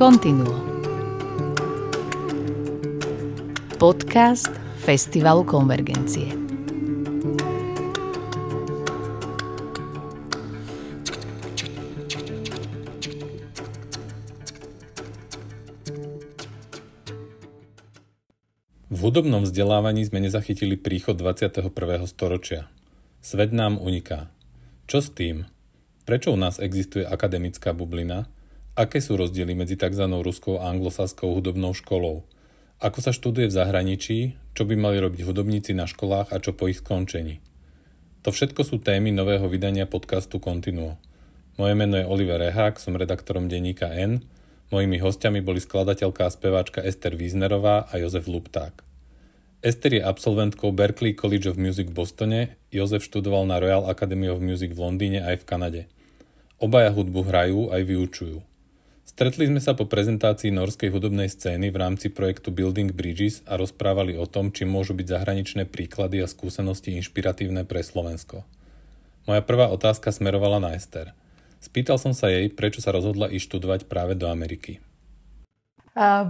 Continuo. Podcast Festivalu Konvergencie. V hudobnom vzdelávaní sme nezachytili príchod 21. storočia. Svet nám uniká. Čo s tým? Prečo u nás existuje akademická bublina? Aké sú rozdiely medzi tzv. ruskou a anglosaskou hudobnou školou? Ako sa študuje v zahraničí? Čo by mali robiť hudobníci na školách a čo po ich skončení? To všetko sú témy nového vydania podcastu Continuo. Moje meno je Oliver Rehák, som redaktorom denníka N. Mojimi hostiami boli skladateľka a speváčka Ester Wiesnerová a Jozef Lupták. Ester je absolventkou Berklee College of Music v Bostone, Jozef študoval na Royal Academy of Music v Londýne aj v Kanade. Obaja hudbu hrajú aj vyučujú. Stretli sme sa po prezentácii norskej hudobnej scény v rámci projektu Building Bridges a rozprávali o tom, či môžu byť zahraničné príklady a skúsenosti inšpiratívne pre Slovensko. Moja prvá otázka smerovala na Ester. Spýtal som sa jej, prečo sa rozhodla ísť študovať práve do Ameriky.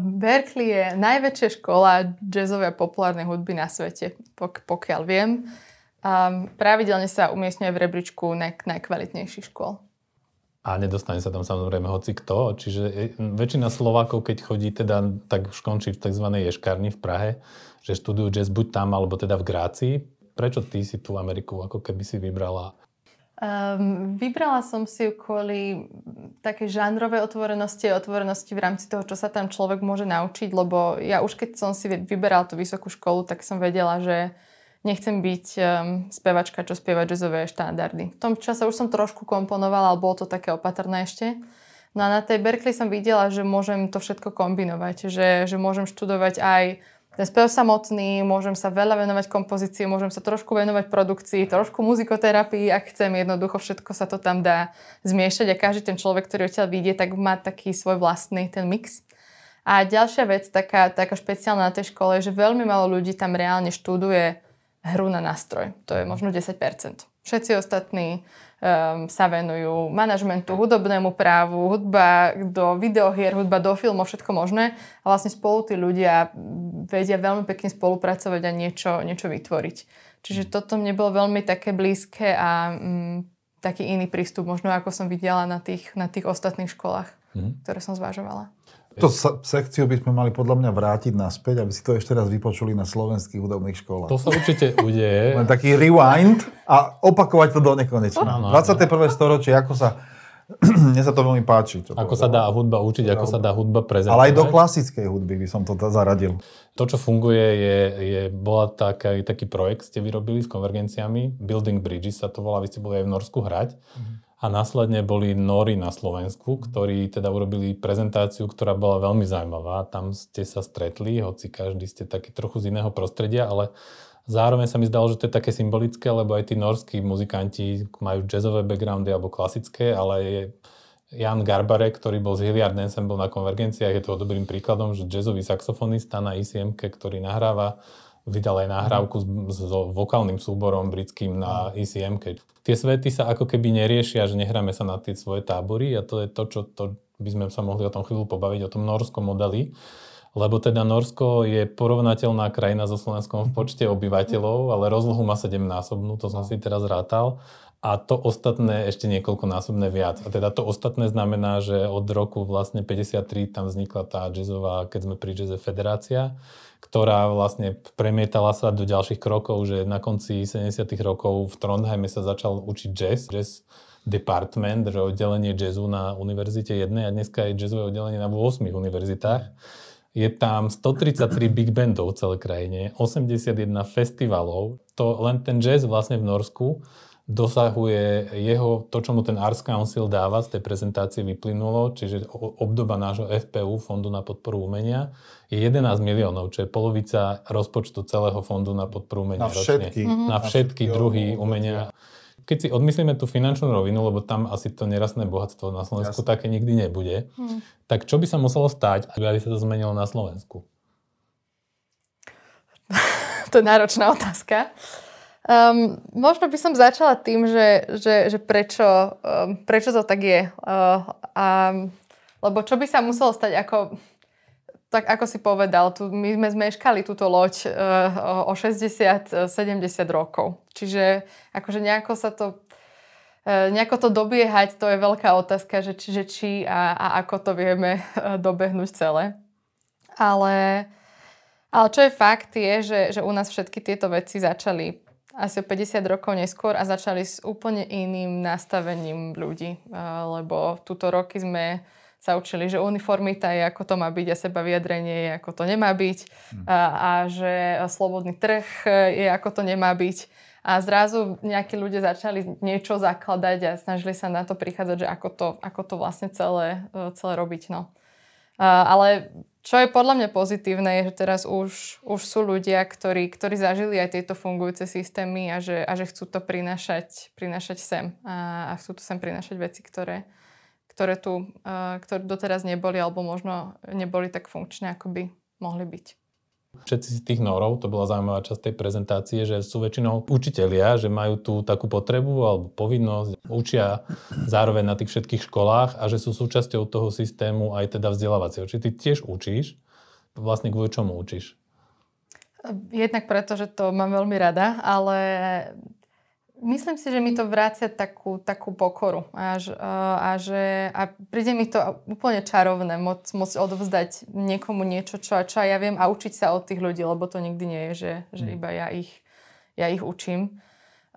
Berkeley je najväčšia škola jazzovej a populárnej hudby na svete, pok- pokiaľ viem. Um, pravidelne sa umiestňuje v rebríčku naj- najkvalitnejších škôl. A nedostane sa tam samozrejme hoci kto, čiže väčšina Slovákov, keď chodí teda, tak už končí v tzv. ješkárni v Prahe, že študujú jazz buď tam, alebo teda v Grácii. Prečo ty si tú Ameriku ako keby si vybrala? Um, vybrala som si ju kvôli také žánrovej otvorenosti a otvorenosti v rámci toho, čo sa tam človek môže naučiť, lebo ja už keď som si vyberala tú vysokú školu, tak som vedela, že nechcem byť um, spevačka, čo spieva jazzové štandardy. V tom čase už som trošku komponovala, ale bolo to také opatrné ešte. No a na tej Berkeley som videla, že môžem to všetko kombinovať, že, že môžem študovať aj ten spev samotný, môžem sa veľa venovať kompozícii, môžem sa trošku venovať produkcii, trošku muzikoterapii, ak chcem, jednoducho všetko sa to tam dá zmiešať a každý ten človek, ktorý odtiaľ vidie, tak má taký svoj vlastný ten mix. A ďalšia vec, taká, taká špeciálna na tej škole, je, že veľmi malo ľudí tam reálne študuje hru na nástroj. To je možno 10%. Všetci ostatní um, sa venujú manažmentu, hudobnému právu, hudba do videohier, hudba do filmov, všetko možné. A vlastne spolu tí ľudia vedia veľmi pekne spolupracovať a niečo, niečo vytvoriť. Čiže toto mne bolo veľmi také blízke a um, taký iný prístup, možno ako som videla na tých, na tých ostatných školách, mm. ktoré som zvažovala. To sekciu by sme mali podľa mňa vrátiť naspäť, aby si to ešte raz vypočuli na slovenských hudobných školách. To sa určite udeje. Len taký rewind a opakovať to do nekonečna. 21. storočie, ako sa... Mne sa to veľmi páči. Čo ako sa dá hudba učiť, ako sa dá hudba prezentovať. Ale aj do klasickej hudby by som to zaradil. To, čo funguje, je, je bola taká, taký projekt, ste vyrobili s konvergenciami. Building Bridges sa to volá, vy ste boli aj v Norsku hrať. Mm-hmm a následne boli Nori na Slovensku, ktorí teda urobili prezentáciu, ktorá bola veľmi zaujímavá. Tam ste sa stretli, hoci každý ste taký trochu z iného prostredia, ale zároveň sa mi zdalo, že to je také symbolické, lebo aj tí norskí muzikanti majú jazzové backgroundy alebo klasické, ale je Jan Garbare, ktorý bol z Hilliard Ensemble na konvergenciách, je toho dobrým príkladom, že jazzový saxofonista na ICM, ktorý nahráva vydal aj nahrávku s, s vokálnym súborom britským na ECM. Tie svety sa ako keby neriešia, že nehráme sa na tie svoje tábory a to je to, čo to by sme sa mohli o tom chvíľu pobaviť, o tom norskom modeli. Lebo teda Norsko je porovnateľná krajina so Slovenskom v počte obyvateľov, ale rozlohu má 7 násobnú, to som si teraz rátal a to ostatné ešte niekoľkonásobné viac. A teda to ostatné znamená, že od roku vlastne 53 tam vznikla tá jazzová, keď sme pri jazze federácia, ktorá vlastne premietala sa do ďalších krokov, že na konci 70 rokov v Trondheime sa začal učiť jazz, jazz department, že oddelenie jazzu na univerzite jednej a dneska je jazzové oddelenie na 8 univerzitách. Je tam 133 big bandov v celej krajine, 81 festivalov. To len ten jazz vlastne v Norsku dosahuje jeho, to, čo mu ten Ars Council dáva z tej prezentácie vyplynulo, čiže obdoba nášho FPU, Fondu na podporu umenia, je 11 miliónov, čo je polovica rozpočtu celého Fondu na podporu umenia na všetky, ročne. Na všetky na druhy umenia. Keď si odmyslíme tú finančnú rovinu, lebo tam asi to nerastné bohatstvo na Slovensku Jasne. také nikdy nebude, hmm. tak čo by sa muselo stať, aby sa to zmenilo na Slovensku? to je náročná otázka. Um, možno by som začala tým, že, že, že prečo, um, prečo to tak je. Uh, a lebo čo by sa muselo stať ako tak ako si povedal, tu, my sme zmeškali túto loď uh, o 60-70 rokov. Čiže akože nejako sa to nejako to dobiehať, to je veľká otázka, že že či a, a ako to vieme uh, dobehnúť celé. Ale, ale čo je fakt je, že, že u nás všetky tieto veci začali asi o 50 rokov neskôr a začali s úplne iným nastavením ľudí, lebo túto roky sme sa učili, že uniformita je ako to má byť a seba vyjadrenie je ako to nemá byť hm. a, a že slobodný trh je ako to nemá byť. A zrazu nejakí ľudia začali niečo zakladať a snažili sa na to prichádzať, že ako to, ako to vlastne celé, celé robiť. No. Ale čo je podľa mňa pozitívne, je, že teraz už, už sú ľudia, ktorí, ktorí zažili aj tieto fungujúce systémy a že, a že chcú to prinášať, prinášať sem. A, a chcú tu sem prinášať veci, ktoré, ktoré tu ktoré doteraz neboli alebo možno neboli tak funkčné, ako by mohli byť. Všetci z tých norov, to bola zaujímavá časť tej prezentácie, že sú väčšinou učitelia, že majú tú takú potrebu alebo povinnosť, učia zároveň na tých všetkých školách a že sú súčasťou toho systému aj teda vzdelávacieho. Či ty tiež učíš, vlastne kvôli čomu učíš? Jednak preto, že to mám veľmi rada, ale Myslím si, že mi to vrácia takú, takú pokoru a, a, že a príde mi to úplne čarovné môcť, môcť odovzdať niekomu niečo, čo, čo ja viem a učiť sa od tých ľudí, lebo to nikdy nie je, že, že mm. iba ja ich, ja ich učím.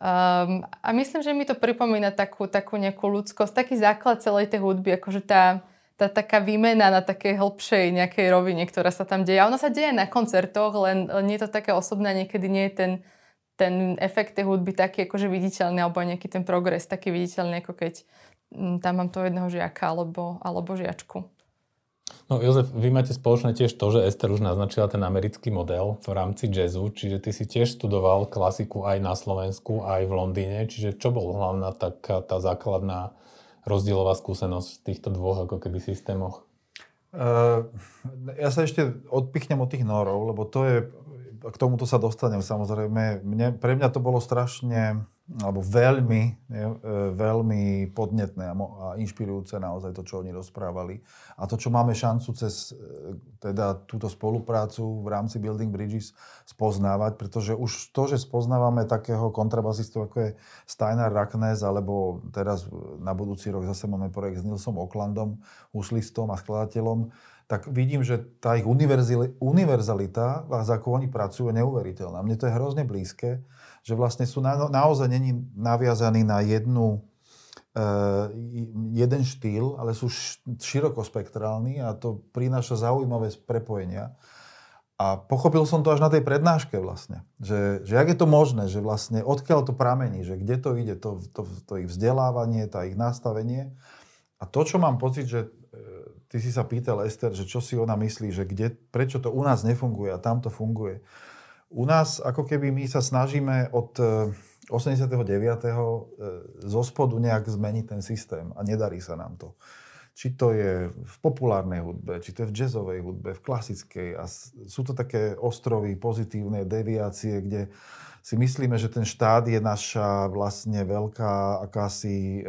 Um, a myslím, že mi to pripomína takú, takú nejakú ľudskosť, taký základ celej tej hudby, akože tá, tá taká výmena na takej hĺbšej nejakej rovine, ktorá sa tam deje. A ona sa deje na koncertoch, len, len nie je to také osobné, niekedy nie je ten, ten efekt tej hudby taký akože viditeľný, alebo nejaký ten progres taký viditeľný, ako keď mm, tam mám toho jedného žiaka alebo, alebo žiačku. No Jozef, vy máte spoločné tiež to, že Ester už naznačila ten americký model v rámci jazzu, čiže ty si tiež študoval klasiku aj na Slovensku, aj v Londýne, čiže čo bol hlavná taká tá základná rozdielová skúsenosť v týchto dvoch ako keby systémoch? Uh, ja sa ešte odpichnem od tých norov, lebo to je k tomuto sa dostanem samozrejme. Mne, pre mňa to bolo strašne, alebo veľmi, je, veľmi podnetné a, a inšpirujúce naozaj to, čo oni rozprávali. A to, čo máme šancu cez e, teda túto spoluprácu v rámci Building Bridges spoznávať, pretože už to, že spoznávame takého kontrabasistu, ako je Steiner Raknes, alebo teraz na budúci rok zase máme projekt s Nilsom Oaklandom, úslistom a skladateľom, tak vidím, že tá ich univerzalita, ako oni pracujú, je neuveriteľná. Mne to je hrozne blízke, že vlastne sú na, naozaj není naviazaní na jednu, uh, jeden štýl, ale sú širokospektrálni a to prináša zaujímavé prepojenia. A pochopil som to až na tej prednáške vlastne, že, že jak je to možné, že vlastne odkiaľ to pramení, že kde to ide, to, to, to ich vzdelávanie, tá ich nastavenie. A to, čo mám pocit, že Ty si sa pýtal Ester, že čo si ona myslí, že kde, prečo to u nás nefunguje a tam to funguje. U nás ako keby my sa snažíme od 89. E, e, zo spodu nejak zmeniť ten systém a nedarí sa nám to. Či to je v populárnej hudbe, či to je v jazzovej hudbe, v klasickej. A sú to také ostrovy, pozitívne deviácie, kde si myslíme, že ten štát je naša vlastne veľká akási e,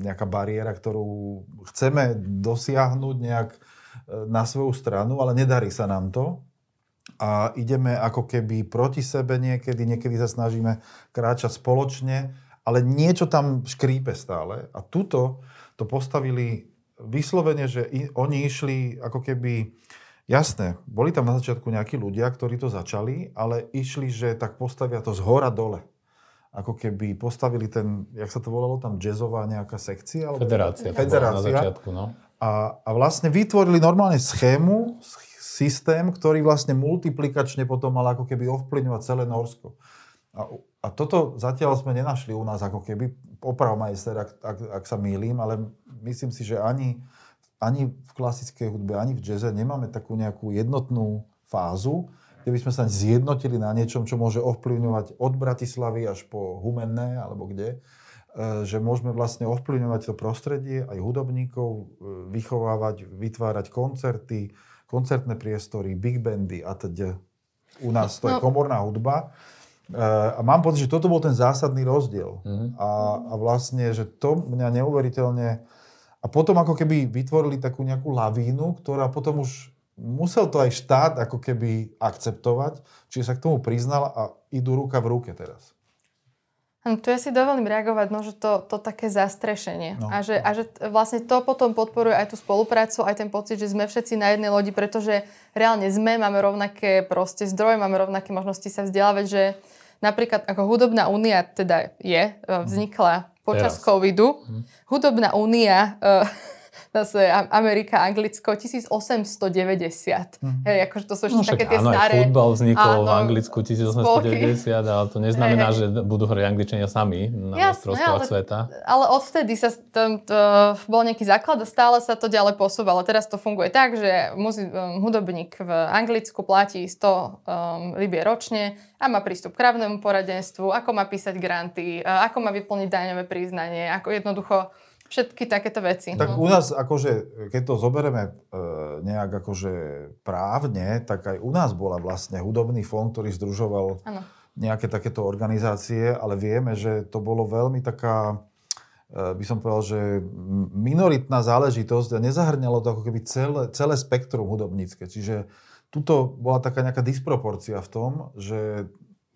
nejaká bariéra, ktorú chceme dosiahnuť nejak e, na svoju stranu, ale nedarí sa nám to. A ideme ako keby proti sebe niekedy, niekedy sa snažíme kráčať spoločne, ale niečo tam škrípe stále. A tuto to postavili vyslovene, že oni išli ako keby Jasné, boli tam na začiatku nejakí ľudia, ktorí to začali, ale išli, že tak postavia to z hora dole. Ako keby postavili ten, jak sa to volalo tam, jazzová nejaká sekcia? Alebo... Federácia. Federácia. Na začiatku, no. A, a vlastne vytvorili normálne schému, systém, ktorý vlastne multiplikačne potom mal ako keby ovplyvňovať celé Norsko. A, a toto zatiaľ sme nenašli u nás ako keby, oprav majster, ak, ak, ak sa mýlim, ale myslím si, že ani ani v klasickej hudbe, ani v jazze nemáme takú nejakú jednotnú fázu, kde by sme sa zjednotili na niečom, čo môže ovplyvňovať od Bratislavy až po Humenné alebo kde, e, že môžeme vlastne ovplyvňovať to prostredie, aj hudobníkov, e, vychovávať, vytvárať koncerty, koncertné priestory, big bandy a teda. U nás to no. je komorná hudba. E, a mám pocit, že toto bol ten zásadný rozdiel. Mm-hmm. A, a vlastne, že to mňa neuveriteľne a potom ako keby vytvorili takú nejakú lavínu, ktorá potom už musel to aj štát ako keby akceptovať, čiže sa k tomu priznal a idú ruka v ruke teraz. Tu ja si dovolím reagovať, no, že to, to také zastrešenie. No. A, že, a že vlastne to potom podporuje aj tú spoluprácu, aj ten pocit, že sme všetci na jednej lodi, pretože reálne sme, máme rovnaké proste zdroje, máme rovnaké možnosti sa vzdelávať, že napríklad ako hudobná únia teda je, e, vznikla počas Teraz. covidu. Hm. Hudobná únia uh, zase Amerika, Anglicko, 1890. Mm. Hej, akože to sú ešte no, také tie áno, staré... Futbal vznikol áno, v Anglicku 1890, ale to neznamená, hey, že budú hrať Angličania sami na mestrovstvách sveta. Ale odvtedy sa to, to, bol nejaký základ a stále sa to ďalej posúvalo. Teraz to funguje tak, že muzi, um, hudobník v Anglicku platí 100 um, libie ročne a má prístup k právnemu poradenstvu, ako má písať granty, ako má vyplniť daňové priznanie, ako jednoducho Všetky takéto veci. Tak u nás, akože, keď to zoberieme e, nejak akože právne, tak aj u nás bola vlastne hudobný fond, ktorý združoval ano. nejaké takéto organizácie, ale vieme, že to bolo veľmi taká, e, by som povedal, že minoritná záležitosť a nezahrňalo to ako keby celé, celé spektrum hudobnícke. Čiže tuto bola taká nejaká disproporcia v tom, že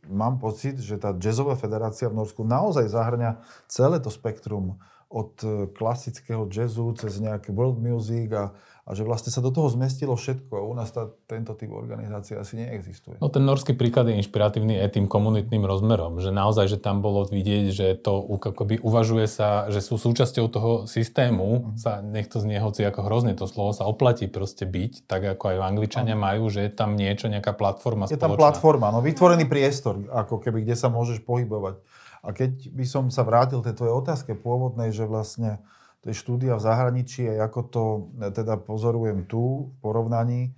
mám pocit, že tá jazzová federácia v Norsku naozaj zahrňa celé to spektrum od e, klasického jazzu cez nejaký world music a, a že vlastne sa do toho zmestilo všetko a u nás tá, tento typ organizácie asi neexistuje. No ten norský príklad je inšpiratívny aj tým komunitným rozmerom, že naozaj, že tam bolo vidieť, že to akoby uvažuje sa, že sú súčasťou toho systému, mm. sa, nech to znie hoci ako hrozne to slovo, sa oplatí proste byť, tak ako aj Angličania mm. majú, že je tam niečo, nejaká platforma Je spoločná. tam platforma, no vytvorený priestor, ako keby, kde sa môžeš pohybovať. A keď by som sa vrátil tej tvojej otázke pôvodnej, že vlastne to je štúdia v zahraničí a ako to e, teda pozorujem tu v porovnaní,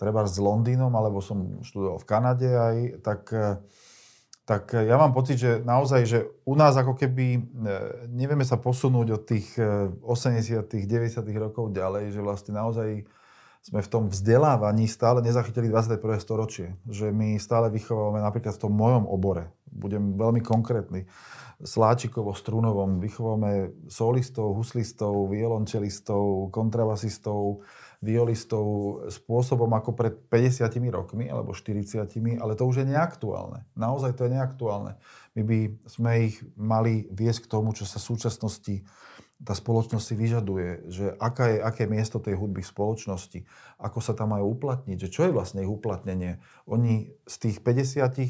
treba s Londýnom, alebo som študoval v Kanade aj, tak, e, tak ja mám pocit, že naozaj, že u nás ako keby e, nevieme sa posunúť od tých 80 90 rokov ďalej, že vlastne naozaj sme v tom vzdelávaní stále nezachytili 21. storočie. Že my stále vychovávame napríklad v tom mojom obore, budem veľmi konkrétny, Sláčikovo, Strunovom, vychovávame solistov, huslistov, violončelistov, kontrabasistov, violistov spôsobom ako pred 50 rokmi alebo 40, ale to už je neaktuálne. Naozaj to je neaktuálne. My by sme ich mali viesť k tomu, čo sa v súčasnosti tá spoločnosť si vyžaduje, že aká je, aké je miesto tej hudby v spoločnosti, ako sa tam majú uplatniť, že čo je vlastne ich uplatnenie. Oni z tých 50 e,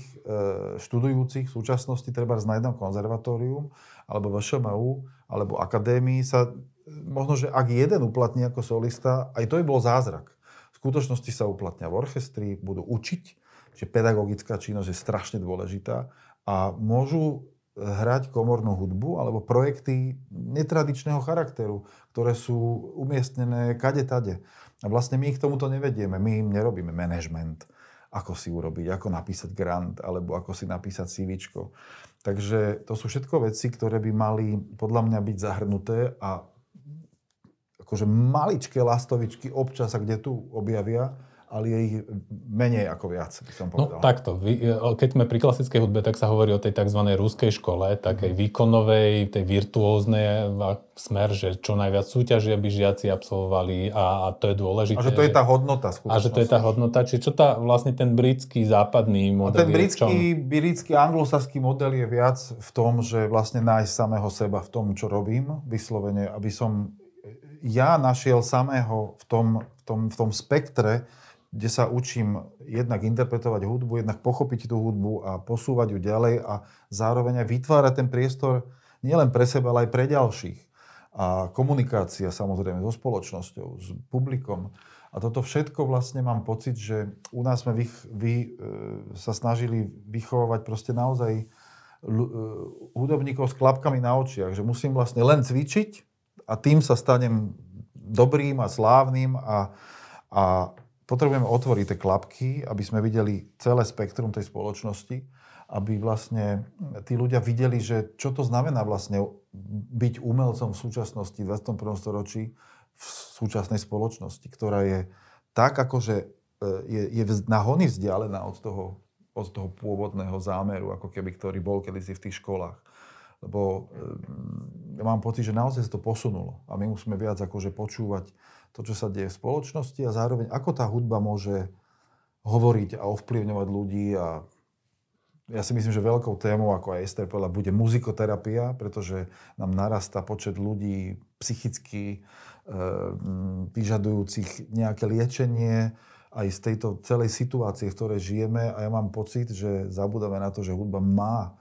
študujúcich v súčasnosti treba na jednom konzervatórium, alebo VŠMU, alebo akadémii sa, možno, že ak jeden uplatní ako solista, aj to by bol zázrak. V skutočnosti sa uplatnia v orchestri, budú učiť, že pedagogická činnosť je strašne dôležitá a môžu hrať komornú hudbu alebo projekty netradičného charakteru, ktoré sú umiestnené kade tade. A vlastne my ich k tomuto nevedieme. My im nerobíme management, ako si urobiť, ako napísať grant alebo ako si napísať CV. Takže to sú všetko veci, ktoré by mali podľa mňa byť zahrnuté a akože maličké lastovičky občas kde tu objavia, ale je ich menej ako viac, by som no, povedal. No takto, e, keď sme pri klasickej hudbe, tak sa hovorí o tej tzv. ruskej škole, takej mhm. výkonovej, tej virtuóznej smer, že čo najviac súťaží, aby žiaci absolvovali a, a to je dôležité. A že to je tá hodnota A že to je tá hodnota, či čo tá vlastne ten britský západný model a ten britský, britský anglosaský model je viac v tom, že vlastne nájsť samého seba v tom, čo robím, vyslovene, aby som ja našiel samého v tom, v tom, v tom spektre kde sa učím jednak interpretovať hudbu, jednak pochopiť tú hudbu a posúvať ju ďalej a zároveň aj vytvárať ten priestor nielen pre seba, ale aj pre ďalších. A komunikácia samozrejme so spoločnosťou, s publikom. A toto všetko vlastne mám pocit, že u nás sme vych, vy, e, sa snažili vychovávať proste naozaj e, hudobníkov s klapkami na očiach, že musím vlastne len cvičiť a tým sa stanem dobrým a slávnym a, a, potrebujeme otvoriť tie klapky, aby sme videli celé spektrum tej spoločnosti, aby vlastne tí ľudia videli, že čo to znamená vlastne byť umelcom v súčasnosti, v 21. storočí, v súčasnej spoločnosti, ktorá je tak akože je, je na hony vzdialená od toho, od toho pôvodného zámeru, ako keby, ktorý bol kedysi v tých školách. Lebo ja mám pocit, že naozaj sa to posunulo a my musíme viac akože počúvať to, čo sa deje v spoločnosti a zároveň ako tá hudba môže hovoriť a ovplyvňovať ľudí a ja si myslím, že veľkou témou, ako aj Ester povedala, bude muzikoterapia, pretože nám narastá počet ľudí psychicky e, vyžadujúcich nejaké liečenie aj z tejto celej situácie, v ktorej žijeme a ja mám pocit, že zabudáme na to, že hudba má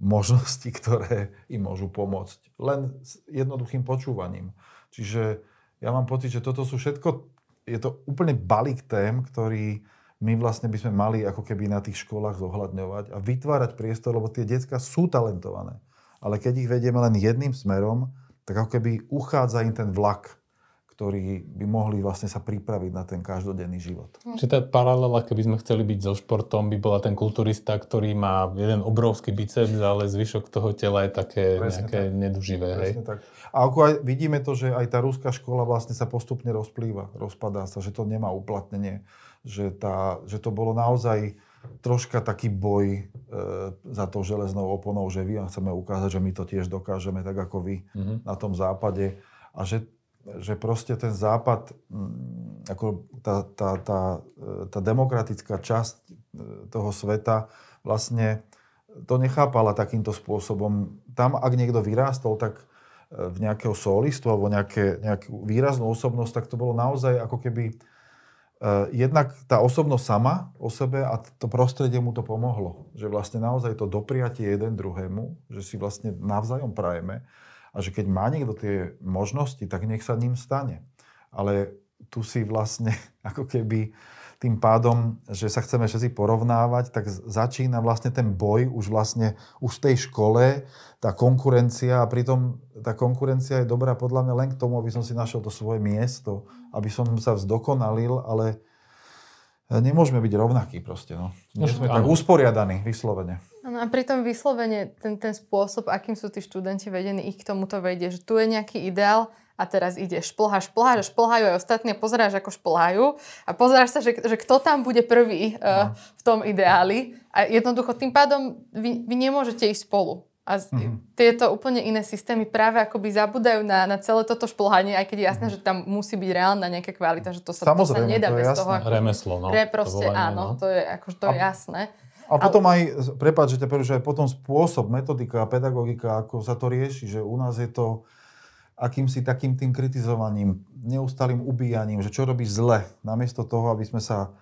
možnosti, ktoré im môžu pomôcť. Len s jednoduchým počúvaním. Čiže ja mám pocit, že toto sú všetko, je to úplne balík tém, ktorý my vlastne by sme mali ako keby na tých školách zohľadňovať a vytvárať priestor, lebo tie decka sú talentované. Ale keď ich vedieme len jedným smerom, tak ako keby uchádza im ten vlak, ktorý by mohli vlastne sa pripraviť na ten každodenný život. Čiže tá paralela, keby sme chceli byť so športom, by bola ten kulturista, ktorý má jeden obrovský biceps, ale zvyšok toho tela je také Presne nejaké tak. neduživé. Presne hej? tak. A ako aj vidíme to, že aj tá ruská škola vlastne sa postupne rozplýva, rozpadá sa, že to nemá uplatnenie že, tá, že to bolo naozaj troška taký boj e, za tou železnou oponou, že vy a chceme ukázať, že my to tiež dokážeme, tak ako vy mm-hmm. na tom západe. A že, že proste ten západ, mm, ako tá, tá, tá, e, tá demokratická časť e, toho sveta vlastne to nechápala takýmto spôsobom. Tam, ak niekto vyrástol, tak e, v nejakého solistu alebo nejaké, nejakú výraznú osobnosť, tak to bolo naozaj ako keby jednak tá osobnosť sama o sebe a to prostredie mu to pomohlo. Že vlastne naozaj to dopriatie jeden druhému, že si vlastne navzájom prajeme a že keď má niekto tie možnosti, tak nech sa ním stane. Ale tu si vlastne ako keby tým pádom, že sa chceme všetci porovnávať, tak začína vlastne ten boj už vlastne už v tej škole, tá konkurencia a pritom tá konkurencia je dobrá podľa mňa len k tomu, aby som si našiel to svoje miesto, aby som sa vzdokonalil, ale nemôžeme byť rovnakí proste. No. Nie sme tak usporiadaní vyslovene. No a pritom vyslovene ten, ten spôsob, akým sú tí študenti vedení, ich k tomuto vedie, že tu je nejaký ideál a teraz ide šplha, šplha, že šplhajú aj ostatní a pozeráš, ako šplhajú a pozeráš sa, že, že kto tam bude prvý uh, v tom ideáli a jednoducho tým pádom vy, vy nemôžete ísť spolu. A mm-hmm. tieto úplne iné systémy práve akoby zabudajú na, na celé toto šplhanie, aj keď je jasné, mm-hmm. že tam musí byť reálna nejaká kvalita, že to sa, to sa nedá to bez jasné. toho. Ako, Remeslo, no. Pre, proste, to áno, no. to je, akože to je jasné. A potom aj, prepáč, že, že aj potom spôsob, metodika a pedagogika, ako sa to rieši, že u nás je to akýmsi takým tým kritizovaním, neustalým ubíjaním, že čo robí zle, namiesto toho, aby sme sa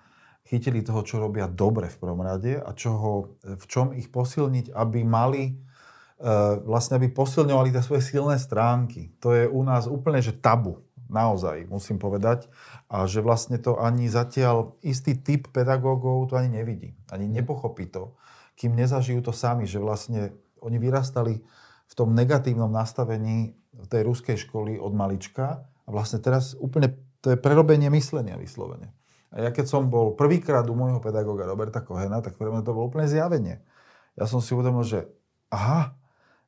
chytili toho, čo robia dobre v prvom rade a čoho, v čom ich posilniť, aby mali, e, vlastne aby posilňovali tie svoje silné stránky. To je u nás úplne, že tabu, naozaj, musím povedať. A že vlastne to ani zatiaľ istý typ pedagógov to ani nevidí, ani nepochopí to, kým nezažijú to sami, že vlastne oni vyrastali v tom negatívnom nastavení tej ruskej školy od malička a vlastne teraz úplne to je prerobenie myslenia vyslovene. A ja keď som bol prvýkrát u môjho pedagóga Roberta Kohena, tak pre mňa to bolo úplne zjavenie. Ja som si uvedomil, že aha,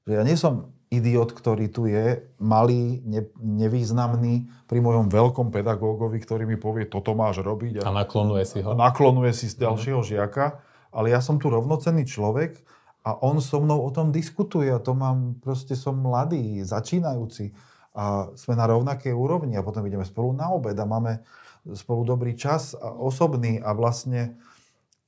že ja nie som idiot, ktorý tu je, malý, ne, nevýznamný, pri mojom veľkom pedagógovi, ktorý mi povie, toto máš robiť. A, a naklonuje si ho. A naklonuje si z ďalšieho mm. žiaka. Ale ja som tu rovnocenný človek, a on so mnou o tom diskutuje a to mám, proste som mladý, začínajúci a sme na rovnakej úrovni a potom ideme spolu na obed a máme spolu dobrý čas a osobný a vlastne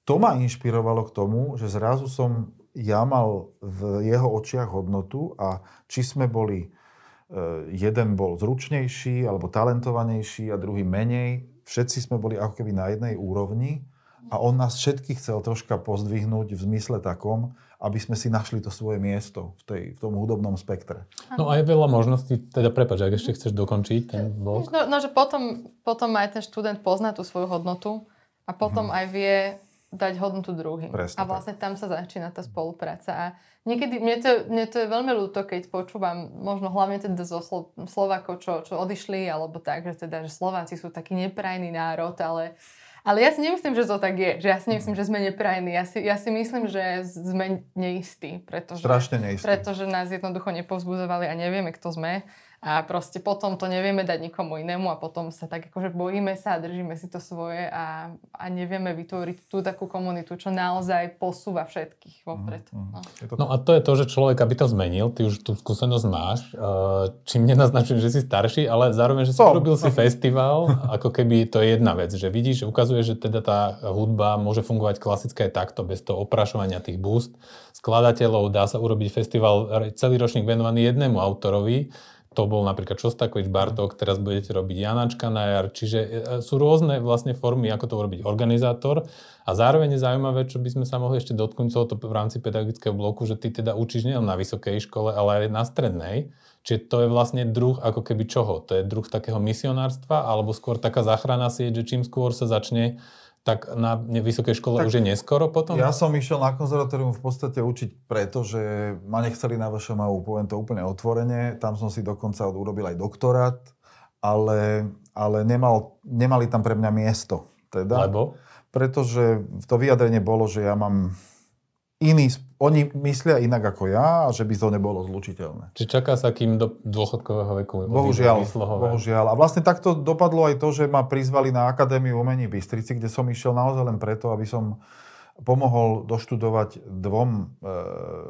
to ma inšpirovalo k tomu, že zrazu som ja mal v jeho očiach hodnotu a či sme boli, e, jeden bol zručnejší alebo talentovanejší a druhý menej, všetci sme boli ako keby na jednej úrovni a on nás všetkých chcel troška pozdvihnúť v zmysle takom, aby sme si našli to svoje miesto v, tej, v tom hudobnom spektre. No a je veľa možností, teda prepáč, ak ešte chceš dokončiť ten blok. No, no že potom, potom aj ten študent pozná tú svoju hodnotu a potom hmm. aj vie dať hodnotu druhým. Presne a vlastne tak. tam sa začína tá spolupráca. A niekedy, mne to, mne to je veľmi ľúto, keď počúvam, možno hlavne teda zo Slo- Slovákov, čo, čo odišli, alebo tak, že teda, že Slováci sú taký neprajný národ, ale ale ja si nemyslím, že to tak je. Že ja si nemyslím, že sme neprajní. Ja si, ja si myslím, že sme neistí. Pretože, Strašne neistí. Pretože nás jednoducho nepovzbudzovali a nevieme, kto sme. A proste potom to nevieme dať nikomu inému a potom sa tak akože bojíme sa a držíme si to svoje a, a nevieme vytvoriť tú takú komunitu, čo naozaj posúva všetkých vopred. Mhm, No. No a to je to, že človek, aby to zmenil, ty už tú skúsenosť máš, eh, čím nenaznačujem, že si starší, ale zároveň, že si Som. urobil si festival, ako keby to je jedna vec, že vidíš, že ukazuje, že teda tá hudba môže fungovať klasické takto, bez toho oprašovania tých búst, skladateľov, dá sa urobiť festival celý ročník venovaný jednému autorovi, to bol napríklad Šostakovič Bartok, teraz budete robiť Janačka na jar, čiže e, sú rôzne vlastne formy, ako to urobiť. Organizátor a zároveň je zaujímavé, čo by sme sa mohli ešte dotknúť celého to v rámci pedagogického bloku, že ty teda učíš nielen na vysokej škole, ale aj na strednej, čiže to je vlastne druh ako keby čoho? To je druh takého misionárstva alebo skôr taká záchrana sieť, že čím skôr sa začne tak na vysokej škole Tak už je neskoro potom? Ja som išiel na konzervatórium v podstate učiť preto, že ma nechceli na VŠMU, poviem to úplne otvorene. Tam som si dokonca urobil aj doktorát, ale, ale nemal, nemali tam pre mňa miesto. Teda, Lebo? Pretože to vyjadrenie bolo, že ja mám sp- oni myslia inak ako ja a že by to nebolo zlučiteľné. Či čaká sa, kým do dôchodkového veku Bohužiaľ, bohužiaľ. A vlastne takto dopadlo aj to, že ma prizvali na Akadémiu umení Bystrici, kde som išiel naozaj len preto, aby som pomohol doštudovať dvom e,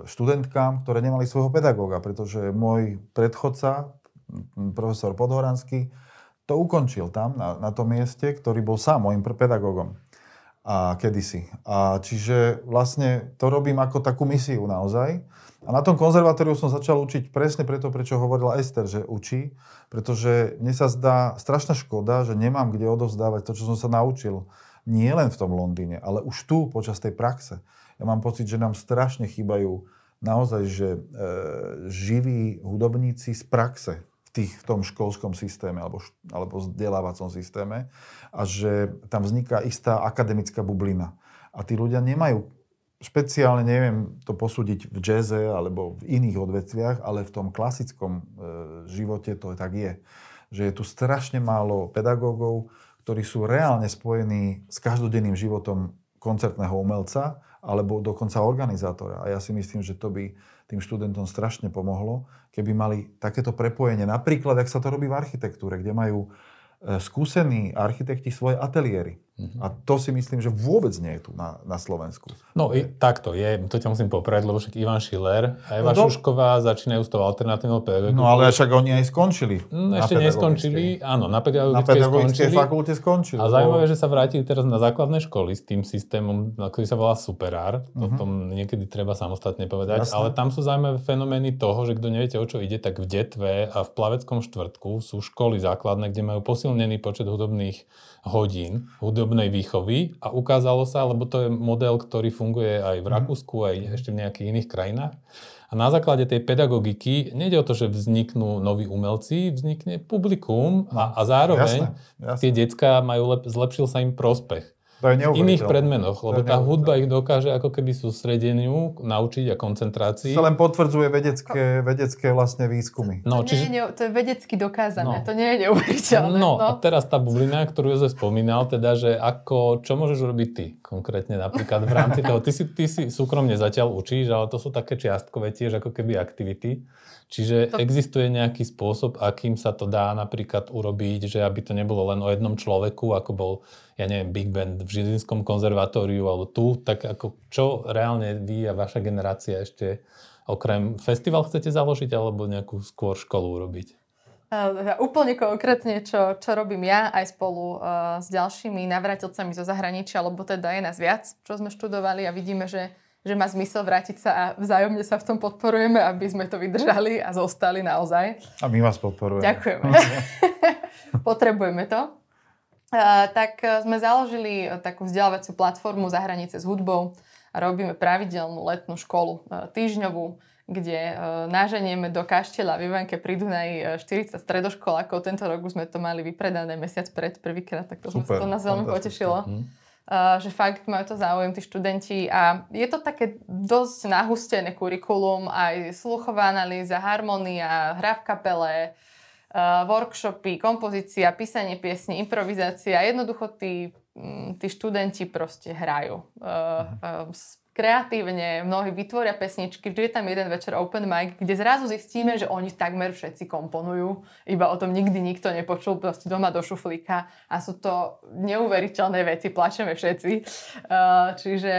študentkám, ktoré nemali svojho pedagóga, pretože môj predchodca, profesor Podhoranský, to ukončil tam, na, na tom mieste, ktorý bol sám môjim pedagógom. A kedysi. A čiže vlastne to robím ako takú misiu naozaj. A na tom konzervatóriu som začal učiť presne preto, prečo hovorila Ester, že učí, pretože mne sa zdá strašná škoda, že nemám kde odovzdávať to, čo som sa naučil. Nie len v tom Londýne, ale už tu počas tej praxe. Ja mám pocit, že nám strašne chýbajú naozaj, že e, živí hudobníci z praxe tých, v tom školskom systéme alebo, alebo vzdelávacom systéme a že tam vzniká istá akademická bublina. A tí ľudia nemajú špeciálne, neviem to posúdiť v jaze alebo v iných odvetviach, ale v tom klasickom e, živote to tak je. Že je tu strašne málo pedagógov, ktorí sú reálne spojení s každodenným životom koncertného umelca alebo dokonca organizátora. A ja si myslím, že to by tým študentom strašne pomohlo, keby mali takéto prepojenie. Napríklad, ak sa to robí v architektúre, kde majú e, skúsení architekti svoje ateliéry. A to si myslím, že vôbec nie je tu na, na Slovensku. No i takto je, to ťa musím popraviť, lebo však Ivan Schiller a Eva No do- Šušková začínajú s tou alternatívnou pedagogikou. No ale však oni aj skončili. Na ešte neskončili, áno, na Na pedagogickej skončili. fakulte skončili. A zaujímavé, že sa vrátili teraz na základné školy s tým systémom, na ktorý sa volá Superár. To tom niekedy treba samostatne povedať. Jasné. Ale tam sú zaujímavé fenomény toho, že kto neviete, o čo ide, tak v Detve a v Plaveckom štvrtku sú školy základné, kde majú posilnený počet hudobných hodín, hudobnej výchovy a ukázalo sa, lebo to je model, ktorý funguje aj v Rakúsku, aj ešte v nejakých iných krajinách. A na základe tej pedagogiky nejde o to, že vzniknú noví umelci, vznikne publikum a, a zároveň Jasné, jasné. tie decka majú lep, zlepšil sa im prospech. To je V iných predmenoch, lebo tá hudba ich dokáže ako keby sústredeniu naučiť a koncentrácii. sa len potvrdzuje vedecké, vedecké vlastne výskumy. No, to, čiže, nie je, to je vedecky dokázané, No. to nie je neuveriteľné. no, a teraz tá bublina, ktorú Jozef spomínal, teda, že ako, čo môžeš urobiť ty konkrétne napríklad v rámci toho, ty si, ty si súkromne zatiaľ učíš, ale to sú také čiastkové tiež ako keby aktivity. Čiže To- existuje nejaký spôsob, akým sa to dá napríklad urobiť, že aby to nebolo len o jednom človeku, ako bol, ja neviem, Big Band v Žilinskom konzervatóriu alebo tu, tak ako čo reálne vy a vaša generácia ešte okrem festival chcete založiť alebo nejakú skôr školu urobiť? Uh, úplne konkrétne, čo, čo robím ja aj spolu uh, s ďalšími navrátilcami zo zahraničia, lebo teda je nás viac, čo sme študovali a vidíme, že, že má zmysel vrátiť sa a vzájomne sa v tom podporujeme, aby sme to vydržali a zostali naozaj. A my vás podporujeme. Ďakujeme. Potrebujeme to. Tak uh, sme založili uh, takú vzdelávaciu platformu za hranice s hudbou a robíme pravidelnú letnú školu uh, týždňovú, kde náženieme do kaštieľa v Ivanke pri Dunaji uh, 40 stredoškolákov. Tento rok už sme to mali vypredané mesiac pred prvýkrát, tak to, sme, Super, to nás veľmi potešilo. Uh, že fakt majú to záujem tí študenti a je to také dosť nahustené kurikulum, aj sluchová analýza, harmonia, hra v kapele, uh, workshopy, kompozícia, písanie piesní, improvizácia. Jednoducho tí, mm, tí študenti proste hrajú. Kreatívne, mnohí vytvoria pesničky, vždy je tam jeden večer open mic, kde zrazu zistíme, že oni takmer všetci komponujú, iba o tom nikdy nikto nepočul, proste doma do šuflíka a sú to neuveriteľné veci, plačeme všetci. Uh, čiže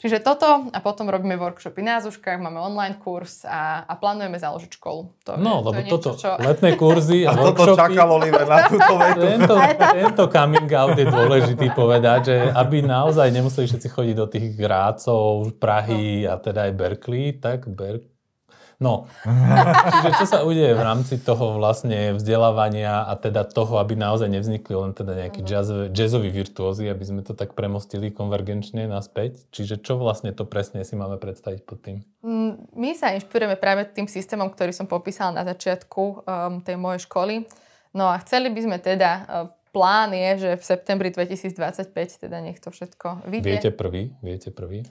Čiže toto a potom robíme workshopy na Zuškách, máme online kurz a, a plánujeme založiť školu. To no, je, lebo to je niečo, toto, čo... letné kurzy a, a workshopy... toto čakal Oliver na túto vetu. Tento, tento coming out je dôležitý povedať, že aby naozaj nemuseli všetci chodiť do tých Grácov, Prahy no. a teda aj Berkeley, tak Berkeley No, čiže čo sa udeje v rámci toho vlastne vzdelávania a teda toho, aby naozaj nevznikli len teda nejakí jazz, jazzoví virtuózy, aby sme to tak premostili konvergenčne naspäť. Čiže čo vlastne to presne si máme predstaviť pod tým? Mm, my sa inšpirujeme práve tým systémom, ktorý som popísala na začiatku um, tej mojej školy. No a chceli by sme teda plán je, že v septembri 2025, teda nech to všetko vidie. Viete prvý, viete prvý.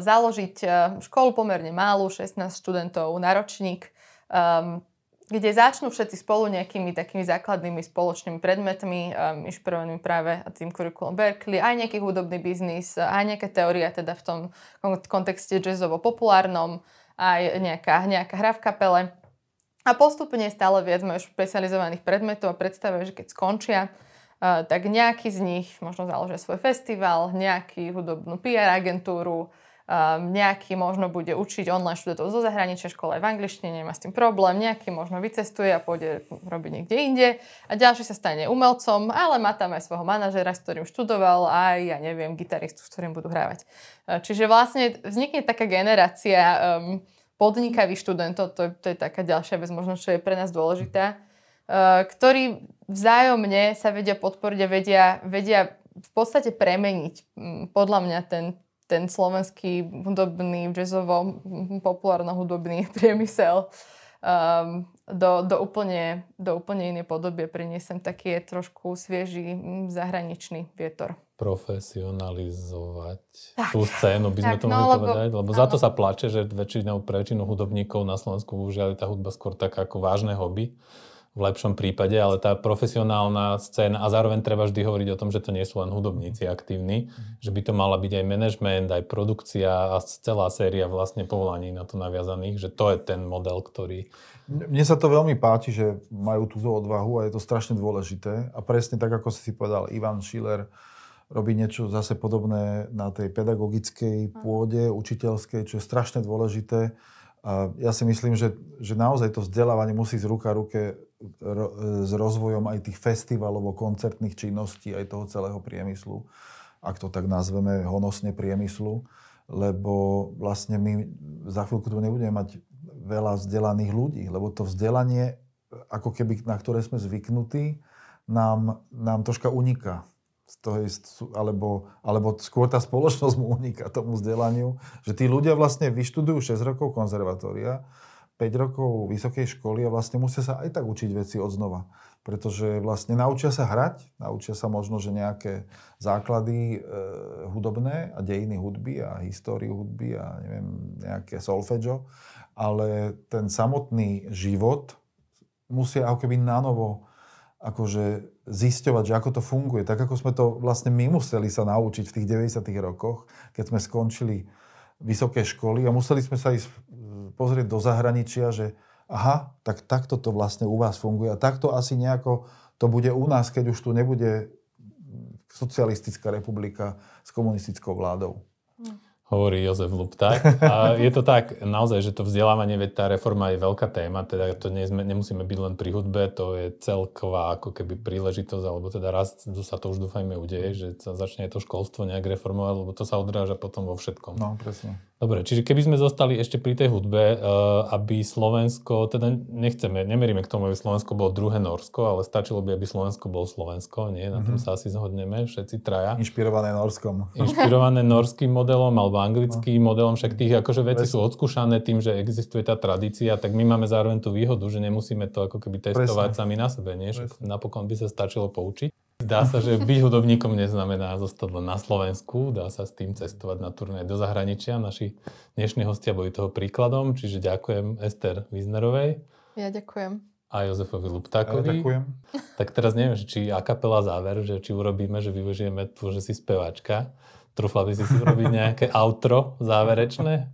založiť e, školu pomerne malú, 16 študentov na ročník, um, kde začnú všetci spolu nejakými takými základnými spoločnými predmetmi, um, inšpirovanými práve tým kurikulom Berkeley, aj nejaký hudobný biznis, aj nejaká teória teda v tom kontexte jazzovo-populárnom, aj nejaká, nejaká hra v kapele. A postupne stále viac majú špecializovaných predmetov a predstavujú, že keď skončia, uh, tak nejaký z nich možno založia svoj festival, nejaký hudobnú PR agentúru, uh, nejaký možno bude učiť online študentov zo zahraničia, škole v angličtine, nemá s tým problém, nejaký možno vycestuje a pôjde robiť niekde inde a ďalší sa stane umelcom, ale má tam aj svojho manažera, s ktorým študoval, aj, ja neviem, gitaristu, s ktorým budú hrávať. Uh, čiže vlastne vznikne taká generácia um, podnikavých študentov, to, je, to je taká ďalšia vec, možno čo je pre nás dôležitá, uh, ktorí vzájomne sa vedia podporiť a vedia, vedia v podstate premeniť um, podľa mňa ten, ten slovenský hudobný, jazzovo, populárno-hudobný priemysel um, do, do, úplne, do úplne inej podoby. Priniesem taký trošku svieži zahraničný vietor profesionalizovať tak. tú scénu, by sme tak, to mohli no, povedať, lebo áno. za to sa plače, že väčšinou pre väčšinu hudobníkov na Slovensku už je tá hudba skôr taká ako vážne hobby v lepšom prípade, ale tá profesionálna scéna a zároveň treba vždy hovoriť o tom, že to nie sú len hudobníci aktívni, mm. že by to mala byť aj management, aj produkcia a celá séria vlastne povolaní na to naviazaných, že to je ten model, ktorý... Mne sa to veľmi páči, že majú túto odvahu a je to strašne dôležité a presne tak, ako si povedal Ivan Schiller, robiť niečo zase podobné na tej pedagogickej pôde, učiteľskej, čo je strašne dôležité. A ja si myslím, že, že naozaj to vzdelávanie musí z ruka ruke s rozvojom aj tých festivalov, koncertných činností, aj toho celého priemyslu, ak to tak nazveme honosne priemyslu, lebo vlastne my za chvíľku tu nebudeme mať veľa vzdelaných ľudí, lebo to vzdelanie, ako keby, na ktoré sme zvyknutí, nám, nám troška uniká. Z toho, alebo, alebo skôr tá spoločnosť mu uniká tomu vzdelaniu, že tí ľudia vlastne vyštudujú 6 rokov konzervatória, 5 rokov vysokej školy a vlastne musia sa aj tak učiť veci od znova. Pretože vlastne naučia sa hrať, naučia sa možno, že nejaké základy e, hudobné a dejiny hudby a históriu hudby a neviem, nejaké solfeggio, ale ten samotný život musia ako keby nanovo akože zisťovať, že ako to funguje. Tak ako sme to vlastne my museli sa naučiť v tých 90. rokoch, keď sme skončili vysoké školy a museli sme sa ísť pozrieť do zahraničia, že aha, tak takto to vlastne u vás funguje a takto asi nejako to bude u nás, keď už tu nebude socialistická republika s komunistickou vládou. Hovorí Jozef Lupták. A je to tak, naozaj, že to vzdelávanie, veď tá reforma je veľká téma, teda to nie sme, nemusíme byť len pri hudbe, to je celková ako keby príležitosť, alebo teda raz sa to už dúfajme udeje, že sa začne to školstvo nejak reformovať, lebo to sa odráža potom vo všetkom. No, presne. Dobre, čiže keby sme zostali ešte pri tej hudbe, eh, aby Slovensko, teda nechceme, nemeríme k tomu, aby Slovensko bolo druhé Norsko, ale stačilo by, aby Slovensko bolo Slovensko, nie? Na tom mm-hmm. sa asi zhodneme, všetci traja. Inšpirované Norskom. Inšpirované norským modelom alebo anglickým no. modelom, však tých akože veci sú odskúšané tým, že existuje tá tradícia, tak my máme zároveň tú výhodu, že nemusíme to ako keby testovať Presne. sami na sebe, nie? Napokon by sa stačilo poučiť. Dá sa, že byť hudobníkom neznamená zostať len na Slovensku, dá sa s tým cestovať na turné do zahraničia. Naši dnešní hostia boli toho príkladom, čiže ďakujem Ester Wiznerovej. Ja ďakujem. A Jozefovi Luptákovi. Ja ďakujem. Tak teraz neviem, či akapela záver, že či urobíme, že využijeme tu, že si speváčka Trúfla by si si urobiť nejaké outro záverečné?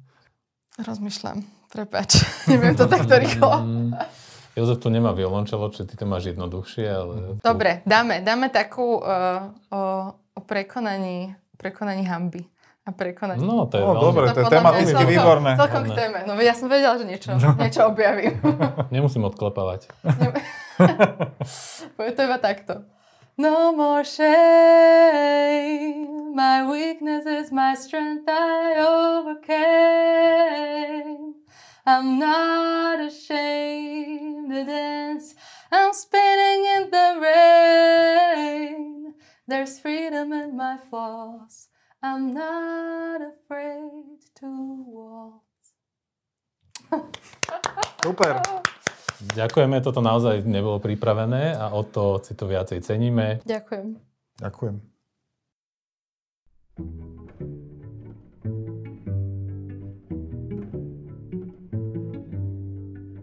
Rozmýšľam. Prepač. Neviem to takto rýchlo. Jozef tu nemá violončelo, či ty to máš jednoduchšie, ale... Dobre, dáme, dáme takú uh, o, o prekonaní, prekonaní hamby. A prekonaní. No, to je No, veľmi... dobre, to je podľa mňa tematicky celkom- výborné. Celkom k téme. No ja som vedela, že niečo, niečo objavím. Nemusím odklepávať. To iba takto. No more shame, my weakness is my strength I overcame. I'm not ashamed to dance, I'm spinning in the rain. There's freedom in my flaws, I'm not afraid to waltz. Super. Ďakujeme, toto naozaj nebolo pripravené a o to si to viacej ceníme. Ďakujem. Ďakujem.